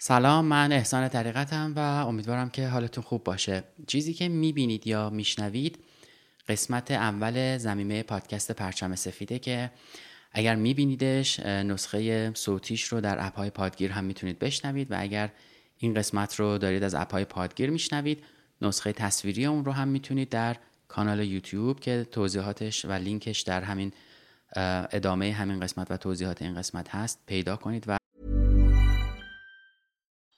سلام من احسان طریقتم و امیدوارم که حالتون خوب باشه. چیزی که می‌بینید یا میشنوید قسمت اول زمینه پادکست پرچم سفیده که اگر میبینیدش نسخه صوتیش رو در اپهای پادگیر هم می‌تونید بشنوید و اگر این قسمت رو دارید از اپهای پادگیر میشنوید نسخه تصویری اون رو هم می‌تونید در کانال یوتیوب که توضیحاتش و لینکش در همین ادامه همین قسمت و توضیحات این قسمت هست پیدا کنید و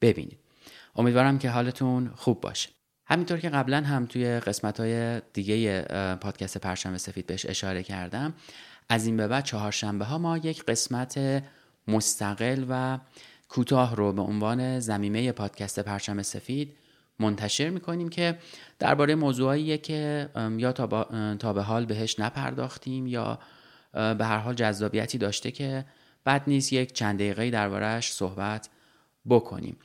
ببینید. امیدوارم که حالتون خوب باشه. همینطور که قبلا هم توی قسمت های دیگه پادکست پرشنبه سفید بهش اشاره کردم از این به بعد چهارشنبه ها ما یک قسمت مستقل و کوتاه رو به عنوان زمینه پادکست پرچم سفید منتشر می‌کنیم که درباره موضوعایی که یا تا به حال بهش نپرداختیم یا به هر حال جذابیتی داشته که بد نیست یک چند دقیقه دربارهش صحبت بکنیم.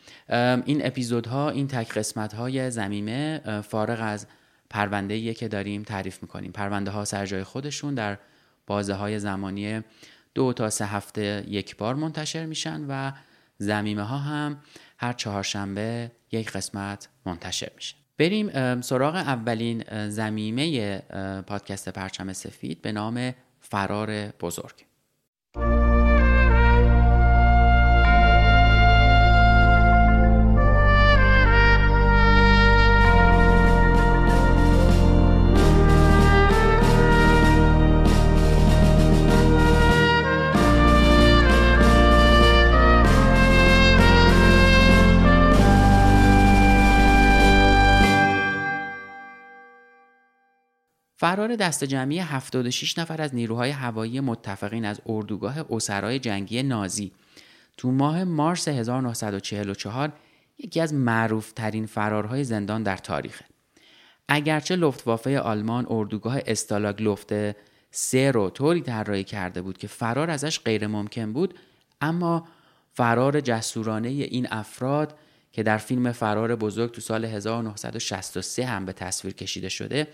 این اپیزودها این تک قسمت های زمینه فارغ از پرونده که داریم تعریف می‌کنیم. پرونده ها سر جای خودشون در بازه های زمانی دو تا سه هفته یک بار منتشر میشن و زمیمه ها هم هر چهارشنبه یک قسمت منتشر میشه. بریم سراغ اولین زمیمه پادکست پرچم سفید به نام فرار بزرگ. فرار دست جمعی 76 نفر از نیروهای هوایی متفقین از اردوگاه اسرای جنگی نازی تو ماه مارس 1944 یکی از معروف ترین فرارهای زندان در تاریخه. اگرچه لفتوافه آلمان اردوگاه استالاگ لفته سه رو طوری طراحی کرده بود که فرار ازش غیر ممکن بود اما فرار جسورانه این افراد که در فیلم فرار بزرگ تو سال 1963 هم به تصویر کشیده شده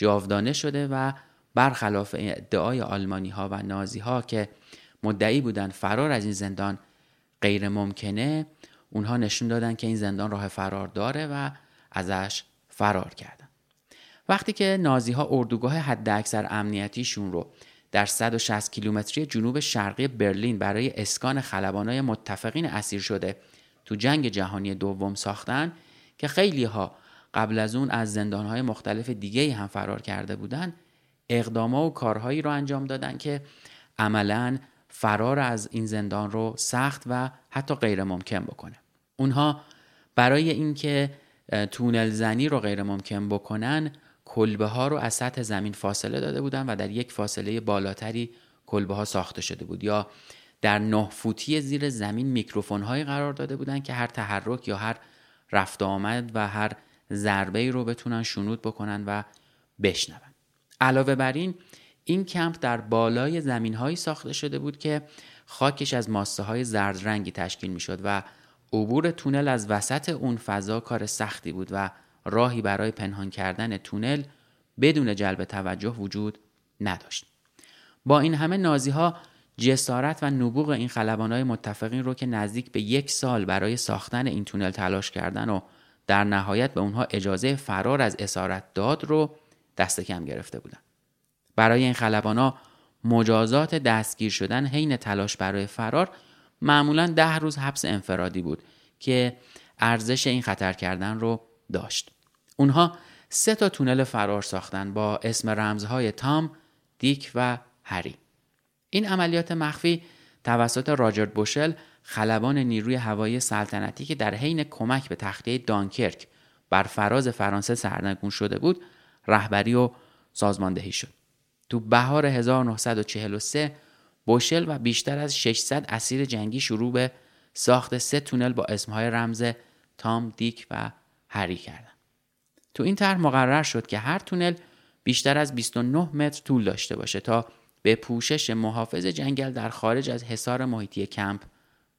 جاودانه شده و برخلاف ادعای آلمانی ها و نازی ها که مدعی بودن فرار از این زندان غیر ممکنه اونها نشون دادن که این زندان راه فرار داره و ازش فرار کردن. وقتی که نازی ها اردوگاه حد اکثر امنیتیشون رو در 160 کیلومتری جنوب شرقی برلین برای اسکان خلبانای متفقین اسیر شده تو جنگ جهانی دوم ساختن که خیلی ها قبل از اون از زندانهای مختلف دیگه هم فرار کرده بودن اقداما و کارهایی رو انجام دادن که عملا فرار از این زندان رو سخت و حتی غیر ممکن بکنه. اونها برای اینکه تونل زنی رو غیر ممکن بکنن کلبه ها رو از سطح زمین فاصله داده بودن و در یک فاصله بالاتری کلبه ها ساخته شده بود یا در نه فوتی زیر زمین میکروفون هایی قرار داده بودن که هر تحرک یا هر رفت آمد و هر ضربه رو بتونن شنود بکنن و بشنون علاوه بر این این کمپ در بالای زمین هایی ساخته شده بود که خاکش از ماسه های زرد رنگی تشکیل می شد و عبور تونل از وسط اون فضا کار سختی بود و راهی برای پنهان کردن تونل بدون جلب توجه وجود نداشت. با این همه نازی ها جسارت و نبوغ این خلبان های متفقین رو که نزدیک به یک سال برای ساختن این تونل تلاش کردن و در نهایت به اونها اجازه فرار از اسارت داد رو دست کم گرفته بودن. برای این خلبانا مجازات دستگیر شدن حین تلاش برای فرار معمولا ده روز حبس انفرادی بود که ارزش این خطر کردن رو داشت. اونها سه تا تونل فرار ساختن با اسم رمزهای تام، دیک و هری. این عملیات مخفی توسط راجرد بوشل خلبان نیروی هوایی سلطنتی که در حین کمک به تخلیه دانکرک بر فراز فرانسه سرنگون شده بود رهبری و سازماندهی شد تو بهار 1943 بوشل و بیشتر از 600 اسیر جنگی شروع به ساخت سه تونل با اسمهای رمز تام، دیک و هری کردن. تو این طرح مقرر شد که هر تونل بیشتر از 29 متر طول داشته باشه تا به پوشش محافظ جنگل در خارج از حصار محیطی کمپ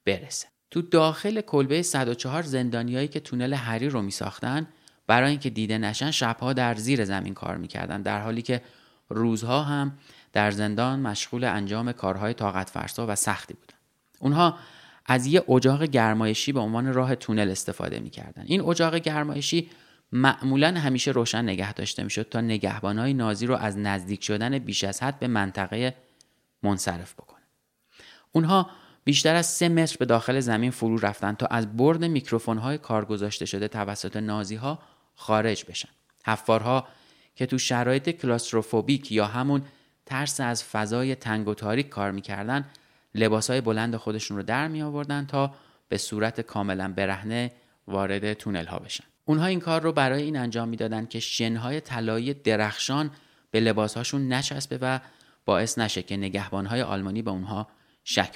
برسه. تو داخل کلبه 104 زندانیایی که تونل هری رو می ساختن برای اینکه دیده نشن شبها در زیر زمین کار می‌کردن در حالی که روزها هم در زندان مشغول انجام کارهای طاقت فرسا و سختی بودن. اونها از یه اجاق گرمایشی به عنوان راه تونل استفاده می‌کردن. این اجاق گرمایشی معمولا همیشه روشن نگه داشته می‌شد تا نگهبانهای نازی رو از نزدیک شدن بیش از حد به منطقه منصرف بکنه. اونها بیشتر از سه متر به داخل زمین فرو رفتن تا از برد میکروفون های کار گذاشته شده توسط نازی ها خارج بشن. حفارها که تو شرایط کلاستروفوبیک یا همون ترس از فضای تنگ و تاریک کار می‌کردن های بلند خودشون رو در می آوردن تا به صورت کاملا برهنه وارد تونل ها بشن. اونها این کار رو برای این انجام می‌دادند که شنهای طلایی درخشان به لباسهاشون نچسبه و باعث نشه که نگهبانهای آلمانی به اونها شک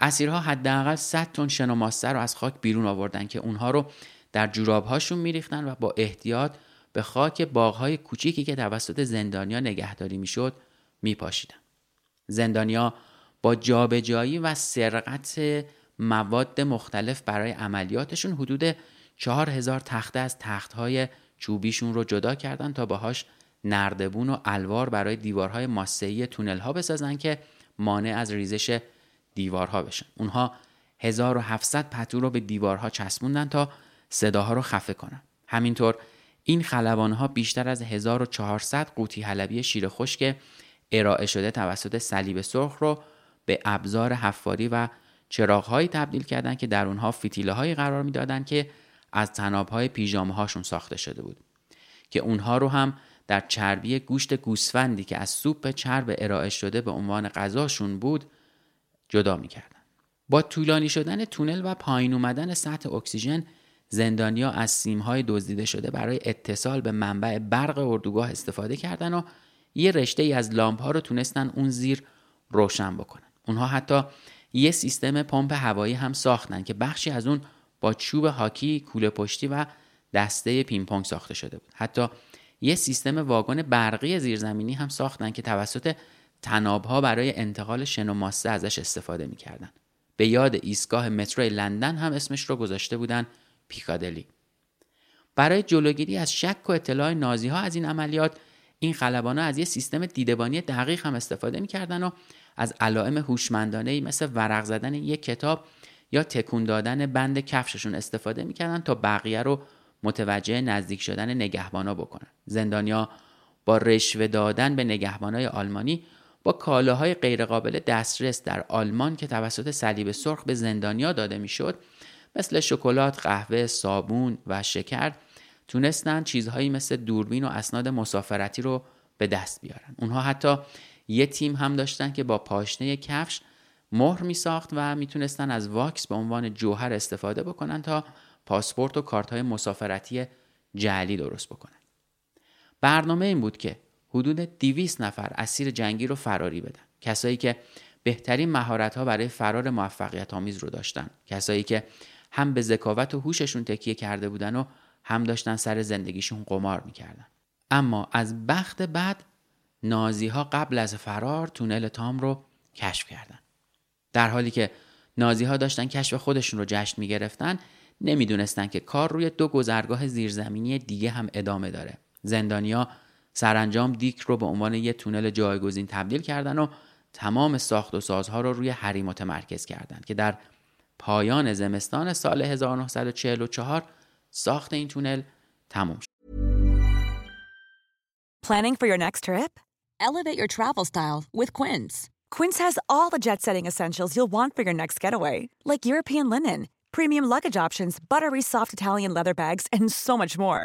اسیرها حداقل 100 تن شن و ماسته رو از خاک بیرون آوردن که اونها رو در جورابهاشون میریختن و با احتیاط به خاک باغهای کوچیکی که توسط زندانیا نگهداری می‌شد میپاشیدن. زندانیا با جابجایی و سرقت مواد مختلف برای عملیاتشون حدود 4000 تخته از تختهای چوبیشون رو جدا کردن تا باهاش نردبون و الوار برای دیوارهای ماسه‌ای تونل ها بسازن که مانع از ریزش دیوارها بشن. اونها 1700 پتو رو به دیوارها چسبوندن تا صداها رو خفه کنن. همینطور این خلبانها بیشتر از 1400 قوطی حلبی شیر خشک ارائه شده توسط صلیب سرخ رو به ابزار حفاری و چراغهایی تبدیل کردند که در اونها فتیله هایی قرار می‌دادند که از تناب های پیژامه هاشون ساخته شده بود. که اونها رو هم در چربی گوشت گوسفندی که از سوپ چرب ارائه شده به عنوان غذاشون بود جدا می‌کردن. با طولانی شدن تونل و پایین اومدن سطح اکسیژن زندانیا از سیمهای دزدیده شده برای اتصال به منبع برق اردوگاه استفاده کردن و یه رشته ای از لامپ ها رو تونستن اون زیر روشن بکنن. اونها حتی یه سیستم پمپ هوایی هم ساختن که بخشی از اون با چوب هاکی کوله پشتی و دسته پینگ ساخته شده بود. حتی یه سیستم واگن برقی زیرزمینی هم ساختن که توسط تنابها برای انتقال شن و ماسه ازش استفاده می‌کردن. به یاد ایستگاه مترو لندن هم اسمش رو گذاشته بودن پیکادلی. برای جلوگیری از شک و اطلاع نازی ها از این عملیات این خلبانا از یه سیستم دیدبانی دقیق هم استفاده می‌کردن و از علائم هوشمندانه مثل ورق زدن یک کتاب یا تکون دادن بند کفششون استفاده می‌کردن تا بقیه رو متوجه نزدیک شدن نگهبانا بکنن. زندانیا با رشوه دادن به نگهبانای آلمانی با کالاهای غیرقابل دسترس در آلمان که توسط صلیب سرخ به زندانیا داده می‌شد مثل شکلات، قهوه، صابون و شکر تونستن چیزهایی مثل دوربین و اسناد مسافرتی رو به دست بیارن. اونها حتی یه تیم هم داشتن که با پاشنه کفش مهر می ساخت و می‌تونستن از واکس به عنوان جوهر استفاده بکنن تا پاسپورت و کارت های مسافرتی جعلی درست بکنن. برنامه این بود که حدود 200 نفر اسیر جنگی رو فراری بدن. کسایی که بهترین مهارت ها برای فرار موفقیت آمیز رو داشتن. کسایی که هم به ذکاوت و هوششون تکیه کرده بودن و هم داشتن سر زندگیشون قمار می‌کردن. اما از بخت بعد نازی ها قبل از فرار تونل تام رو کشف کردن. در حالی که نازی ها داشتن کشف خودشون رو جشن می گرفتن نمی‌دونستن که کار روی دو گذرگاه زیرزمینی دیگه هم ادامه داره. زندانیا سرانجام دیک رو به عنوان یه تونل جایگزین تبدیل کردن و تمام ساخت و سازها رو روی هری متمرکز کردند که در پایان زمستان سال 1944 ساخت این تونل تموم شد. Planning for your next trip? Elevate your travel style with Quince. Quince has all the jet-setting essentials you'll want for your next getaway, like European linen, premium luggage options, buttery soft Italian leather bags, and so much more.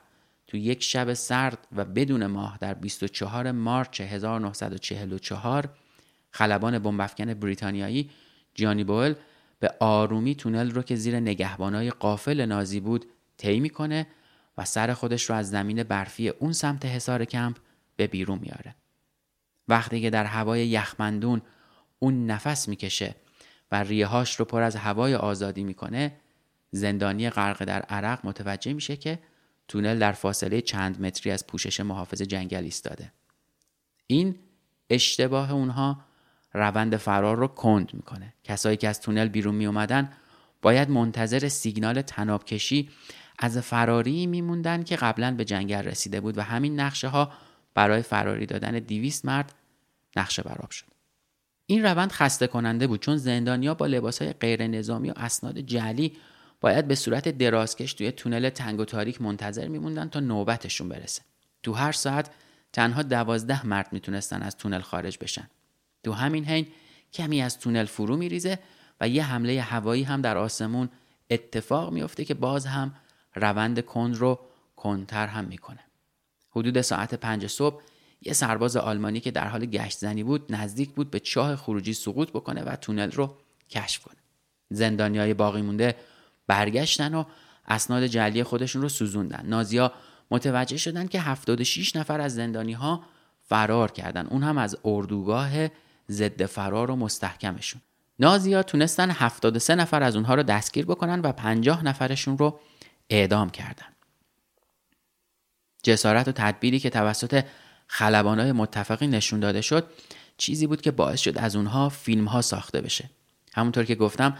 تو یک شب سرد و بدون ماه در 24 مارچ 1944 خلبان بمبافکن بریتانیایی جانی بوئل به آرومی تونل رو که زیر نگهبانای قافل نازی بود طی می‌کنه و سر خودش رو از زمین برفی اون سمت حصار کمپ به بیرون میاره. وقتی که در هوای یخمندون اون نفس می‌کشه و ریهاش رو پر از هوای آزادی می‌کنه زندانی غرق در عرق متوجه میشه که تونل در فاصله چند متری از پوشش محافظ جنگل ایستاده. این اشتباه اونها روند فرار رو کند می‌کنه. کسایی که از تونل بیرون می اومدن باید منتظر سیگنال تنابکشی از فراری میموندن که قبلا به جنگل رسیده بود و همین نقشه ها برای فراری دادن دیویست مرد نقشه براب شد. این روند خسته کننده بود چون زندانیا با لباس های غیر نظامی و اسناد جعلی باید به صورت درازکش توی تونل تنگ و تاریک منتظر میموندن تا نوبتشون برسه. تو هر ساعت تنها دوازده مرد می‌تونستن از تونل خارج بشن. تو همین حین کمی از تونل فرو میریزه و یه حمله هوایی هم در آسمون اتفاق میفته که باز هم روند کند رو کنتر هم می‌کنه. حدود ساعت پنج صبح یه سرباز آلمانی که در حال گشت زنی بود نزدیک بود به چاه خروجی سقوط بکنه و تونل رو کشف کنه. زندانیای باقی مونده برگشتن و اسناد جلی خودشون رو سوزوندن. نازیا متوجه شدن که 76 نفر از زندانی ها فرار کردن. اون هم از اردوگاه ضد فرار و مستحکمشون. نازیا تونستن 73 نفر از اونها رو دستگیر بکنن و 50 نفرشون رو اعدام کردن. جسارت و تدبیری که توسط خلبانای متفقی نشون داده شد چیزی بود که باعث شد از اونها فیلم ها ساخته بشه. همونطور که گفتم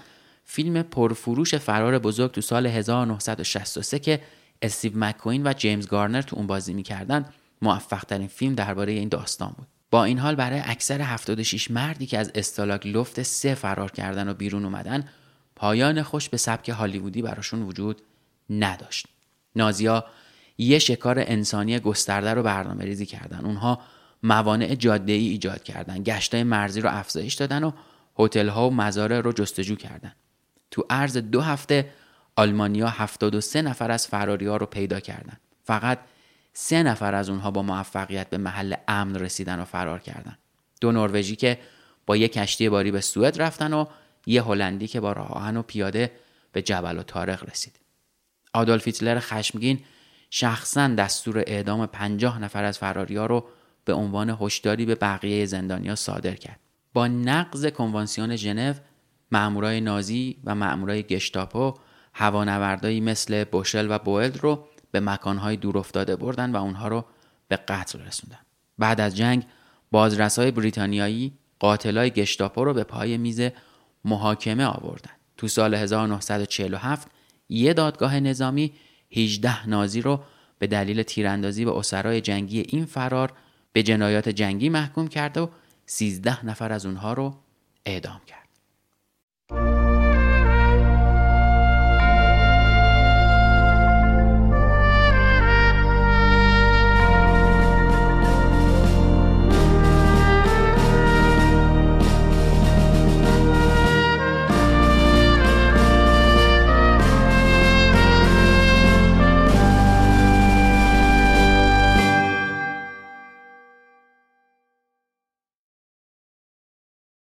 فیلم پرفروش فرار بزرگ تو سال 1963 که استیو مکوین و جیمز گارنر تو اون بازی می‌کردن موفق ترین فیلم درباره این داستان بود. با این حال برای اکثر 76 مردی که از استالاک لفت سه فرار کردن و بیرون اومدن پایان خوش به سبک هالیوودی براشون وجود نداشت. نازیا یه شکار انسانی گسترده رو برنامه ریزی کردن. اونها موانع جاده ای ایجاد کردن. گشتای مرزی رو افزایش دادن و هتل ها و مزارع رو جستجو کردن. تو عرض دو هفته آلمانیا 73 نفر از فراری ها رو پیدا کردن. فقط سه نفر از اونها با موفقیت به محل امن رسیدن و فرار کردن. دو نروژی که با یک کشتی باری به سوئد رفتن و یه هلندی که با راه و پیاده به جبل و تارق رسید. آدولف هیتلر خشمگین شخصا دستور اعدام پنجاه نفر از فراریا رو به عنوان هشداری به بقیه زندانیا صادر کرد. با نقض کنوانسیون ژنو مامورای نازی و مامورای گشتاپو هوانوردایی مثل بوشل و بوئلد رو به مکانهای دور افتاده بردن و اونها رو به قتل رسوندن. بعد از جنگ بازرسای بریتانیایی قاتلای گشتاپو رو به پای میز محاکمه آوردن. تو سال 1947 یه دادگاه نظامی 18 نازی رو به دلیل تیراندازی به اسرای جنگی این فرار به جنایات جنگی محکوم کرد و 13 نفر از اونها رو اعدام کرد.